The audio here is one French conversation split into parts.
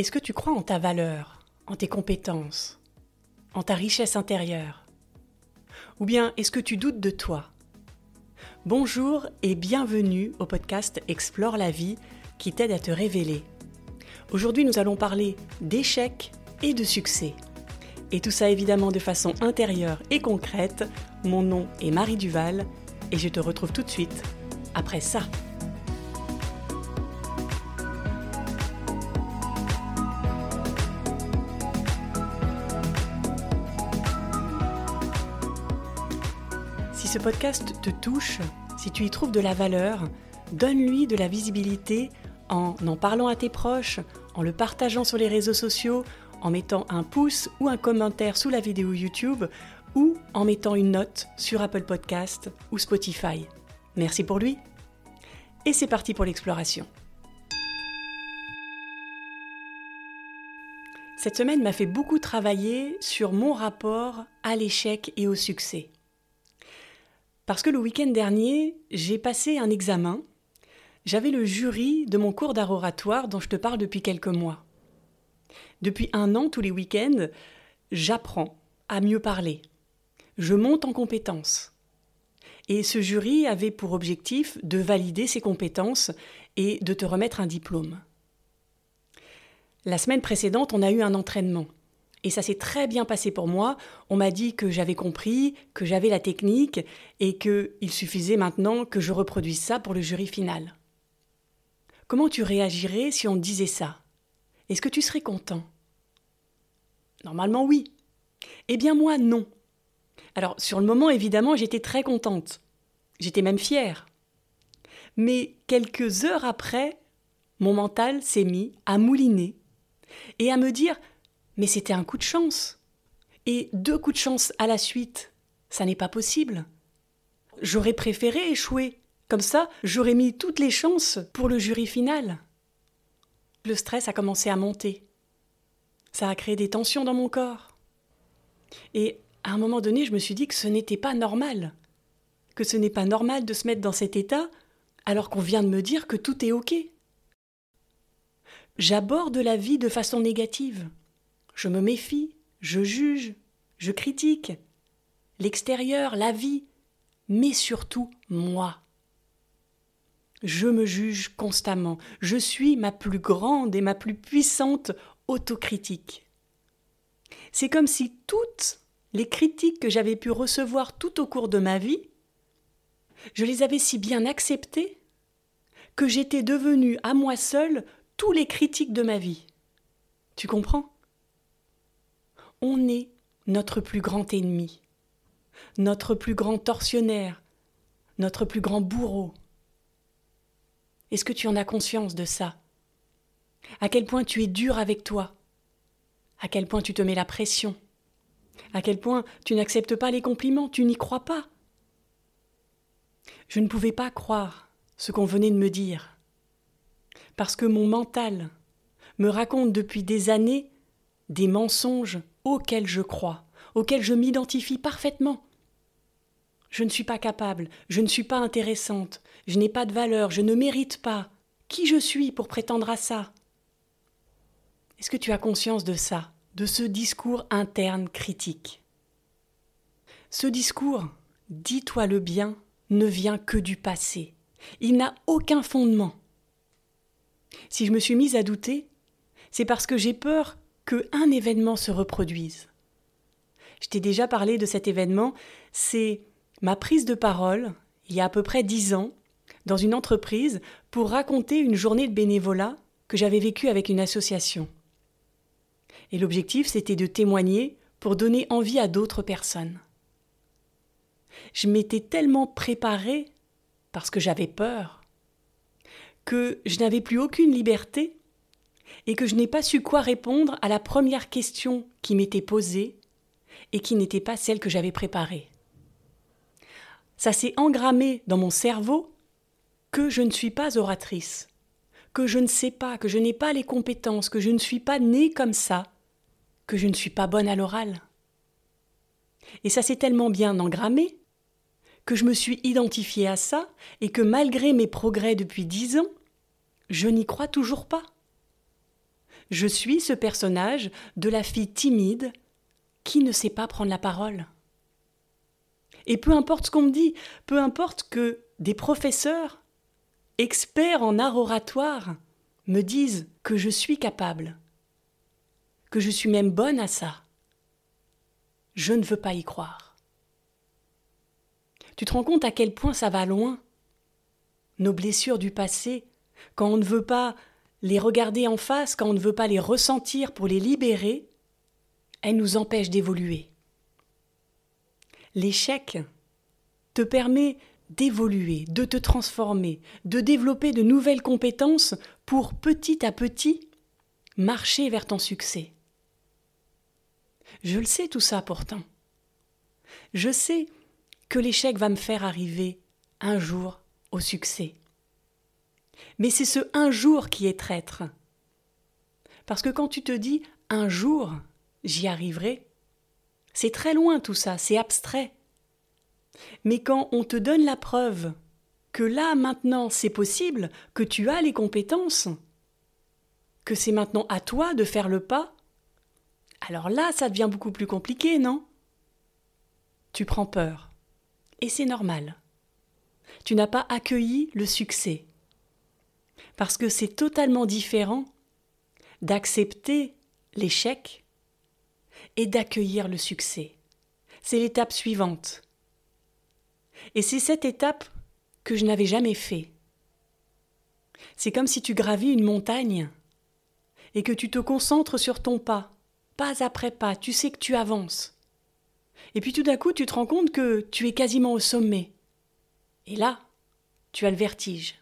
Est-ce que tu crois en ta valeur, en tes compétences, en ta richesse intérieure? Ou bien est-ce que tu doutes de toi? Bonjour et bienvenue au podcast Explore la vie qui t'aide à te révéler. Aujourd'hui nous allons parler d'échecs et de succès. Et tout ça évidemment de façon intérieure et concrète. Mon nom est Marie Duval et je te retrouve tout de suite après ça. Ce podcast te touche, si tu y trouves de la valeur, donne-lui de la visibilité en en parlant à tes proches, en le partageant sur les réseaux sociaux, en mettant un pouce ou un commentaire sous la vidéo YouTube ou en mettant une note sur Apple Podcast ou Spotify. Merci pour lui. Et c'est parti pour l'exploration. Cette semaine m'a fait beaucoup travailler sur mon rapport à l'échec et au succès. Parce que le week-end dernier, j'ai passé un examen. J'avais le jury de mon cours d'art oratoire dont je te parle depuis quelques mois. Depuis un an, tous les week-ends, j'apprends à mieux parler. Je monte en compétences. Et ce jury avait pour objectif de valider ses compétences et de te remettre un diplôme. La semaine précédente, on a eu un entraînement. Et ça s'est très bien passé pour moi. On m'a dit que j'avais compris, que j'avais la technique et qu'il suffisait maintenant que je reproduise ça pour le jury final. Comment tu réagirais si on disait ça? Est-ce que tu serais content? Normalement oui. Eh bien moi non. Alors sur le moment évidemment j'étais très contente. J'étais même fière. Mais quelques heures après, mon mental s'est mis à mouliner et à me dire mais c'était un coup de chance. Et deux coups de chance à la suite, ça n'est pas possible. J'aurais préféré échouer. Comme ça, j'aurais mis toutes les chances pour le jury final. Le stress a commencé à monter. Ça a créé des tensions dans mon corps. Et à un moment donné, je me suis dit que ce n'était pas normal. Que ce n'est pas normal de se mettre dans cet état alors qu'on vient de me dire que tout est OK. J'aborde la vie de façon négative. Je me méfie, je juge, je critique l'extérieur, la vie, mais surtout moi. Je me juge constamment, je suis ma plus grande et ma plus puissante autocritique. C'est comme si toutes les critiques que j'avais pu recevoir tout au cours de ma vie, je les avais si bien acceptées que j'étais devenue à moi seule tous les critiques de ma vie. Tu comprends? On est notre plus grand ennemi, notre plus grand tortionnaire, notre plus grand bourreau. Est-ce que tu en as conscience de ça? À quel point tu es dur avec toi? À quel point tu te mets la pression? À quel point tu n'acceptes pas les compliments, tu n'y crois pas? Je ne pouvais pas croire ce qu'on venait de me dire, parce que mon mental me raconte depuis des années des mensonges auxquels je crois, auxquels je m'identifie parfaitement. Je ne suis pas capable, je ne suis pas intéressante, je n'ai pas de valeur, je ne mérite pas. Qui je suis pour prétendre à ça? Est-ce que tu as conscience de ça, de ce discours interne critique? Ce discours, dis-toi le bien, ne vient que du passé. Il n'a aucun fondement. Si je me suis mise à douter, c'est parce que j'ai peur un événement se reproduise. Je t'ai déjà parlé de cet événement, c'est ma prise de parole, il y a à peu près dix ans, dans une entreprise, pour raconter une journée de bénévolat que j'avais vécue avec une association. Et l'objectif, c'était de témoigner pour donner envie à d'autres personnes. Je m'étais tellement préparée, parce que j'avais peur, que je n'avais plus aucune liberté et que je n'ai pas su quoi répondre à la première question qui m'était posée et qui n'était pas celle que j'avais préparée. Ça s'est engrammé dans mon cerveau que je ne suis pas oratrice, que je ne sais pas, que je n'ai pas les compétences, que je ne suis pas née comme ça, que je ne suis pas bonne à l'oral. Et ça s'est tellement bien engrammé que je me suis identifiée à ça et que malgré mes progrès depuis dix ans, je n'y crois toujours pas. Je suis ce personnage de la fille timide qui ne sait pas prendre la parole. Et peu importe ce qu'on me dit, peu importe que des professeurs, experts en art oratoire, me disent que je suis capable, que je suis même bonne à ça, je ne veux pas y croire. Tu te rends compte à quel point ça va loin Nos blessures du passé, quand on ne veut pas les regarder en face, quand on ne veut pas les ressentir pour les libérer, elles nous empêchent d'évoluer. L'échec te permet d'évoluer, de te transformer, de développer de nouvelles compétences pour petit à petit marcher vers ton succès. Je le sais tout ça pourtant. Je sais que l'échec va me faire arriver un jour au succès. Mais c'est ce un jour qui est traître. Parce que quand tu te dis un jour j'y arriverai, c'est très loin tout ça, c'est abstrait. Mais quand on te donne la preuve que là maintenant c'est possible, que tu as les compétences, que c'est maintenant à toi de faire le pas, alors là ça devient beaucoup plus compliqué, non? Tu prends peur. Et c'est normal. Tu n'as pas accueilli le succès. Parce que c'est totalement différent d'accepter l'échec et d'accueillir le succès. C'est l'étape suivante. Et c'est cette étape que je n'avais jamais fait. C'est comme si tu gravis une montagne et que tu te concentres sur ton pas, pas après pas, tu sais que tu avances. Et puis tout d'un coup, tu te rends compte que tu es quasiment au sommet. Et là, tu as le vertige.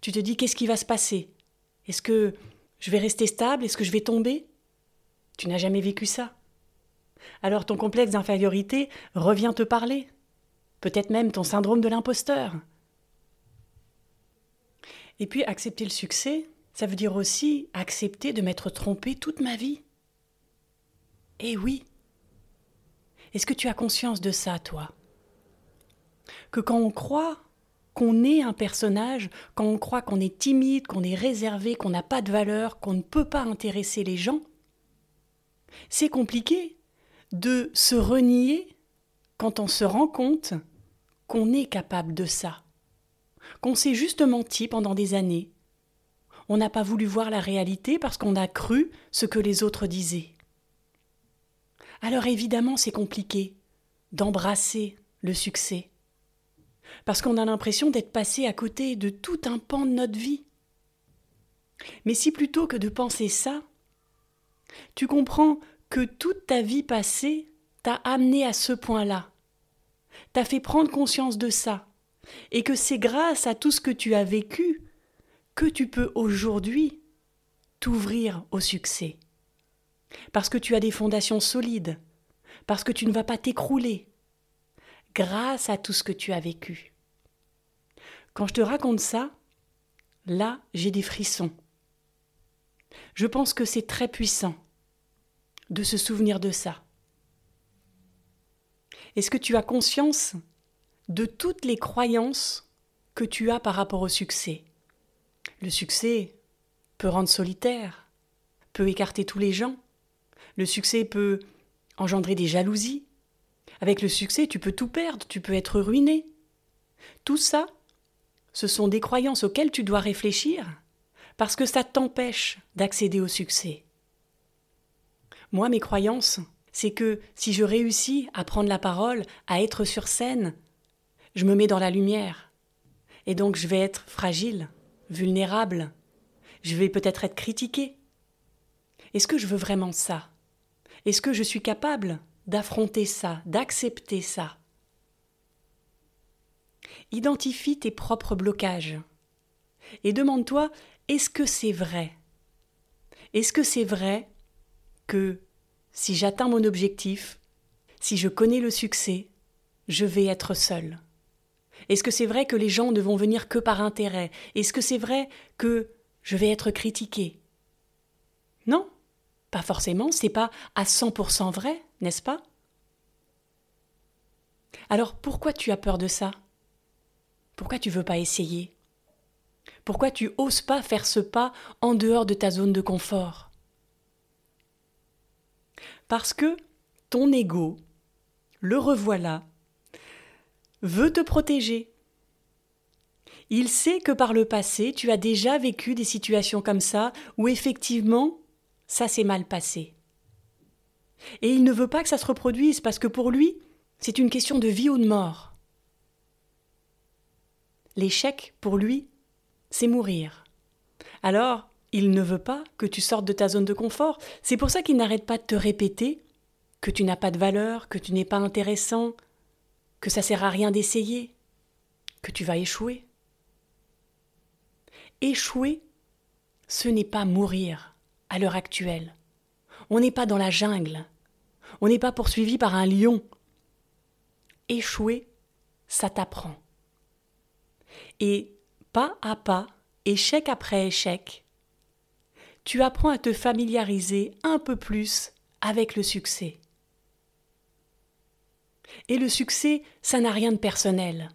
Tu te dis qu'est-ce qui va se passer? Est-ce que je vais rester stable? Est-ce que je vais tomber? Tu n'as jamais vécu ça. Alors ton complexe d'infériorité revient te parler peut-être même ton syndrome de l'imposteur. Et puis accepter le succès, ça veut dire aussi accepter de m'être trompé toute ma vie. Eh oui. Est-ce que tu as conscience de ça, toi? Que quand on croit qu'on est un personnage, quand on croit qu'on est timide, qu'on est réservé, qu'on n'a pas de valeur, qu'on ne peut pas intéresser les gens, c'est compliqué de se renier quand on se rend compte qu'on est capable de ça, qu'on s'est juste menti pendant des années. On n'a pas voulu voir la réalité parce qu'on a cru ce que les autres disaient. Alors évidemment c'est compliqué d'embrasser le succès, parce qu'on a l'impression d'être passé à côté de tout un pan de notre vie. Mais si plutôt que de penser ça, tu comprends que toute ta vie passée t'a amené à ce point-là, t'a fait prendre conscience de ça, et que c'est grâce à tout ce que tu as vécu que tu peux aujourd'hui t'ouvrir au succès. Parce que tu as des fondations solides, parce que tu ne vas pas t'écrouler, grâce à tout ce que tu as vécu. Quand je te raconte ça, là, j'ai des frissons. Je pense que c'est très puissant de se souvenir de ça. Est-ce que tu as conscience de toutes les croyances que tu as par rapport au succès? Le succès peut rendre solitaire, peut écarter tous les gens. Le succès peut engendrer des jalousies. Avec le succès, tu peux tout perdre, tu peux être ruiné. Tout ça, ce sont des croyances auxquelles tu dois réfléchir parce que ça t'empêche d'accéder au succès. Moi, mes croyances, c'est que si je réussis à prendre la parole, à être sur scène, je me mets dans la lumière. Et donc je vais être fragile, vulnérable. Je vais peut-être être critiqué. Est-ce que je veux vraiment ça? Est-ce que je suis capable d'affronter ça, d'accepter ça? Identifie tes propres blocages. Et demande-toi est-ce que c'est vrai? Est-ce que c'est vrai que si j'atteins mon objectif, si je connais le succès, je vais être seul? Est-ce que c'est vrai que les gens ne vont venir que par intérêt? Est-ce que c'est vrai que je vais être critiqué? Non, pas forcément, c'est pas à 100% vrai, n'est-ce pas? Alors pourquoi tu as peur de ça? Pourquoi tu veux pas essayer? Pourquoi tu oses pas faire ce pas en dehors de ta zone de confort? Parce que ton ego, le revoilà, veut te protéger. Il sait que par le passé, tu as déjà vécu des situations comme ça où effectivement, ça s'est mal passé. Et il ne veut pas que ça se reproduise parce que pour lui, c'est une question de vie ou de mort. L'échec, pour lui, c'est mourir. Alors, il ne veut pas que tu sortes de ta zone de confort. C'est pour ça qu'il n'arrête pas de te répéter que tu n'as pas de valeur, que tu n'es pas intéressant, que ça sert à rien d'essayer, que tu vas échouer. Échouer, ce n'est pas mourir à l'heure actuelle. On n'est pas dans la jungle. On n'est pas poursuivi par un lion. Échouer, ça t'apprend. Et pas à pas, échec après échec, tu apprends à te familiariser un peu plus avec le succès. Et le succès, ça n'a rien de personnel.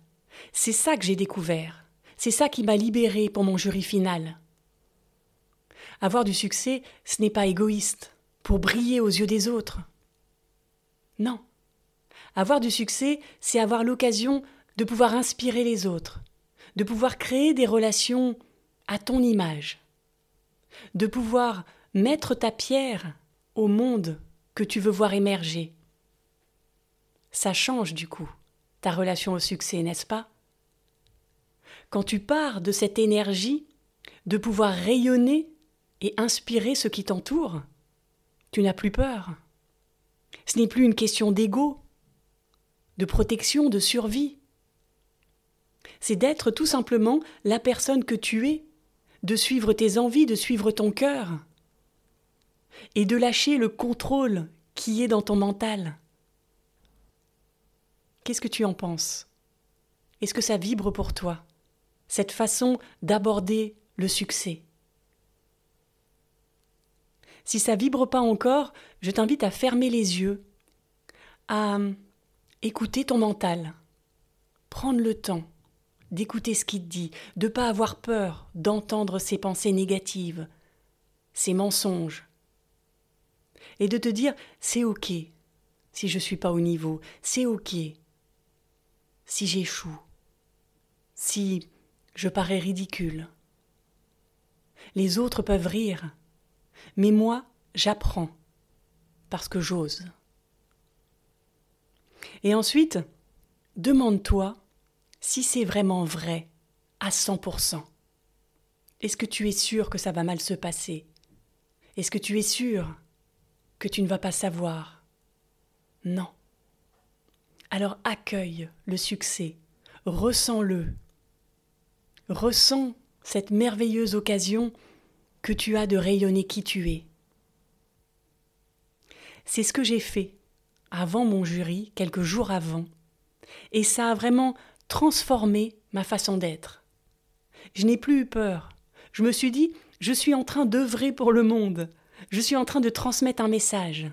C'est ça que j'ai découvert. C'est ça qui m'a libéré pour mon jury final. Avoir du succès, ce n'est pas égoïste, pour briller aux yeux des autres. Non. Avoir du succès, c'est avoir l'occasion de pouvoir inspirer les autres, de pouvoir créer des relations à ton image, de pouvoir mettre ta pierre au monde que tu veux voir émerger. Ça change du coup ta relation au succès, n'est-ce pas? Quand tu pars de cette énergie de pouvoir rayonner et inspirer ce qui t'entoure, tu n'as plus peur. Ce n'est plus une question d'ego, de protection, de survie. C'est d'être tout simplement la personne que tu es, de suivre tes envies, de suivre ton cœur, et de lâcher le contrôle qui est dans ton mental. Qu'est-ce que tu en penses? Est-ce que ça vibre pour toi, cette façon d'aborder le succès? Si ça vibre pas encore, je t'invite à fermer les yeux, à écouter ton mental, prendre le temps d'écouter ce qu'il dit, de ne pas avoir peur d'entendre ses pensées négatives, ses mensonges, et de te dire c'est ok si je ne suis pas au niveau, c'est ok si j'échoue, si je parais ridicule. Les autres peuvent rire, mais moi j'apprends parce que j'ose. Et ensuite, demande-toi si c'est vraiment vrai à 100%. Est-ce que tu es sûr que ça va mal se passer? Est-ce que tu es sûr que tu ne vas pas savoir? Non. Alors accueille le succès, ressens-le. Ressens cette merveilleuse occasion que tu as de rayonner qui tu es. C'est ce que j'ai fait avant mon jury, quelques jours avant, et ça a vraiment transformé ma façon d'être. Je n'ai plus eu peur. Je me suis dit, je suis en train d'œuvrer pour le monde. Je suis en train de transmettre un message.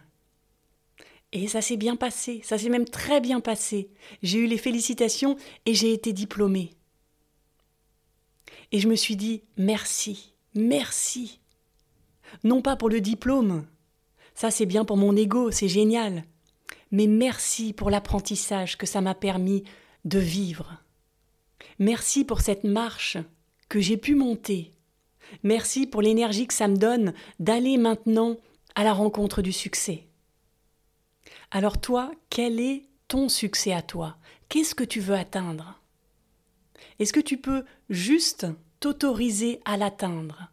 Et ça s'est bien passé, ça s'est même très bien passé. J'ai eu les félicitations et j'ai été diplômée. Et je me suis dit merci, merci. Non pas pour le diplôme, ça c'est bien pour mon ego, c'est génial. Mais merci pour l'apprentissage que ça m'a permis de vivre. Merci pour cette marche que j'ai pu monter. Merci pour l'énergie que ça me donne d'aller maintenant à la rencontre du succès. Alors toi, quel est ton succès à toi? Qu'est-ce que tu veux atteindre? Est-ce que tu peux juste t'autoriser à l'atteindre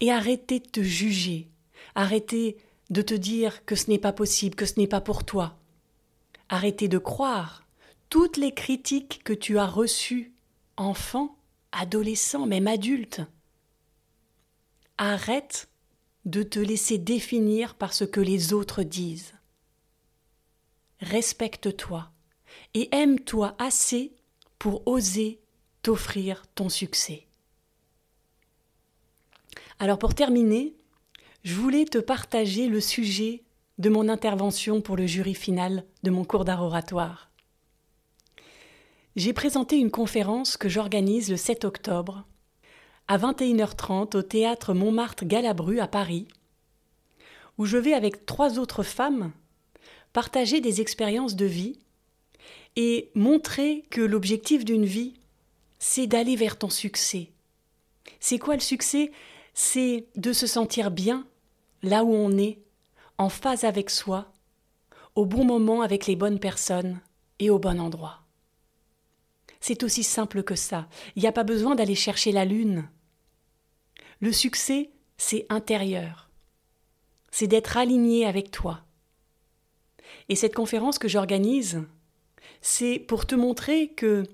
et arrêter de te juger, arrêter de te dire que ce n'est pas possible, que ce n'est pas pour toi, arrêter de croire toutes les critiques que tu as reçues, enfant, adolescent, même adulte, Arrête de te laisser définir par ce que les autres disent. Respecte-toi et aime-toi assez pour oser t'offrir ton succès. Alors pour terminer, je voulais te partager le sujet de mon intervention pour le jury final de mon cours d'art oratoire. J'ai présenté une conférence que j'organise le 7 octobre à 21h30 au théâtre Montmartre Galabru à Paris, où je vais avec trois autres femmes partager des expériences de vie et montrer que l'objectif d'une vie, c'est d'aller vers ton succès. C'est quoi le succès? C'est de se sentir bien là où on est, en phase avec soi, au bon moment avec les bonnes personnes et au bon endroit. C'est aussi simple que ça. Il n'y a pas besoin d'aller chercher la lune. Le succès, c'est intérieur. C'est d'être aligné avec toi. Et cette conférence que j'organise, c'est pour te montrer que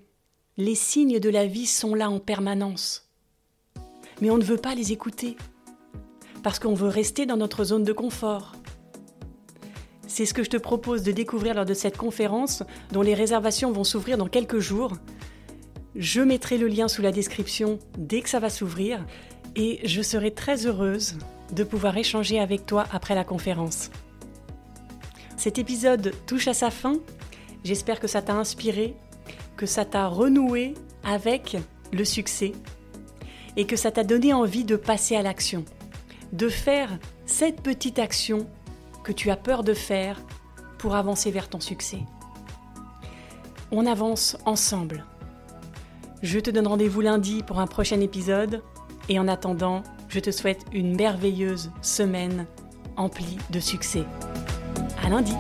les signes de la vie sont là en permanence. Mais on ne veut pas les écouter, parce qu'on veut rester dans notre zone de confort. C'est ce que je te propose de découvrir lors de cette conférence dont les réservations vont s'ouvrir dans quelques jours. Je mettrai le lien sous la description dès que ça va s'ouvrir et je serai très heureuse de pouvoir échanger avec toi après la conférence. Cet épisode touche à sa fin. J'espère que ça t'a inspiré, que ça t'a renoué avec le succès et que ça t'a donné envie de passer à l'action, de faire cette petite action que tu as peur de faire pour avancer vers ton succès. On avance ensemble. Je te donne rendez-vous lundi pour un prochain épisode et en attendant, je te souhaite une merveilleuse semaine emplie de succès. À lundi!